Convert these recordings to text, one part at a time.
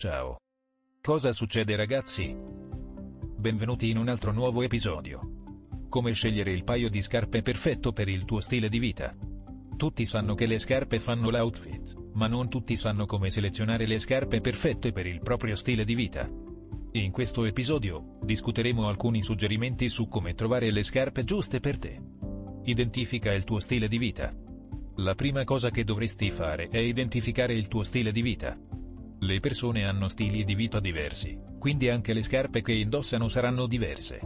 Ciao. Cosa succede ragazzi? Benvenuti in un altro nuovo episodio. Come scegliere il paio di scarpe perfetto per il tuo stile di vita. Tutti sanno che le scarpe fanno l'outfit, ma non tutti sanno come selezionare le scarpe perfette per il proprio stile di vita. In questo episodio, discuteremo alcuni suggerimenti su come trovare le scarpe giuste per te. Identifica il tuo stile di vita. La prima cosa che dovresti fare è identificare il tuo stile di vita. Le persone hanno stili di vita diversi, quindi anche le scarpe che indossano saranno diverse.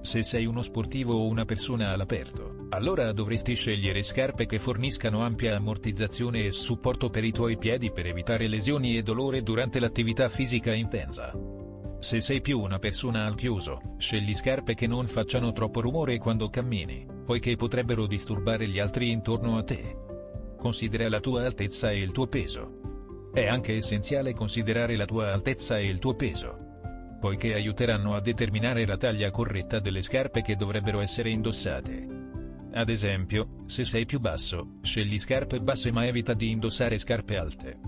Se sei uno sportivo o una persona all'aperto, allora dovresti scegliere scarpe che forniscano ampia ammortizzazione e supporto per i tuoi piedi per evitare lesioni e dolore durante l'attività fisica intensa. Se sei più una persona al chiuso, scegli scarpe che non facciano troppo rumore quando cammini, poiché potrebbero disturbare gli altri intorno a te. Considera la tua altezza e il tuo peso. È anche essenziale considerare la tua altezza e il tuo peso, poiché aiuteranno a determinare la taglia corretta delle scarpe che dovrebbero essere indossate. Ad esempio, se sei più basso, scegli scarpe basse ma evita di indossare scarpe alte.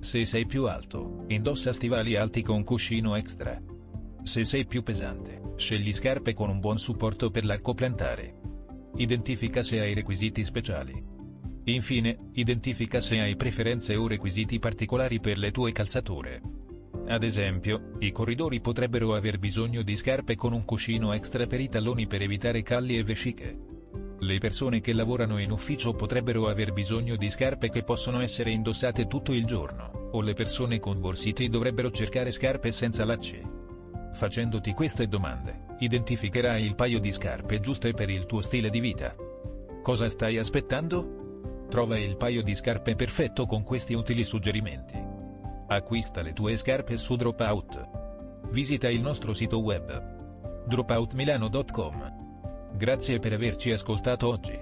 Se sei più alto, indossa stivali alti con cuscino extra. Se sei più pesante, scegli scarpe con un buon supporto per l'arco plantare. Identifica se hai requisiti speciali. Infine, identifica se hai preferenze o requisiti particolari per le tue calzature. Ad esempio, i corridori potrebbero aver bisogno di scarpe con un cuscino extra per i talloni per evitare calli e vesciche. Le persone che lavorano in ufficio potrebbero aver bisogno di scarpe che possono essere indossate tutto il giorno, o le persone con borsiti dovrebbero cercare scarpe senza lacci. Facendoti queste domande, identificherai il paio di scarpe giuste per il tuo stile di vita. Cosa stai aspettando? Trova il paio di scarpe perfetto con questi utili suggerimenti. Acquista le tue scarpe su Dropout. Visita il nostro sito web. dropoutmilano.com. Grazie per averci ascoltato oggi.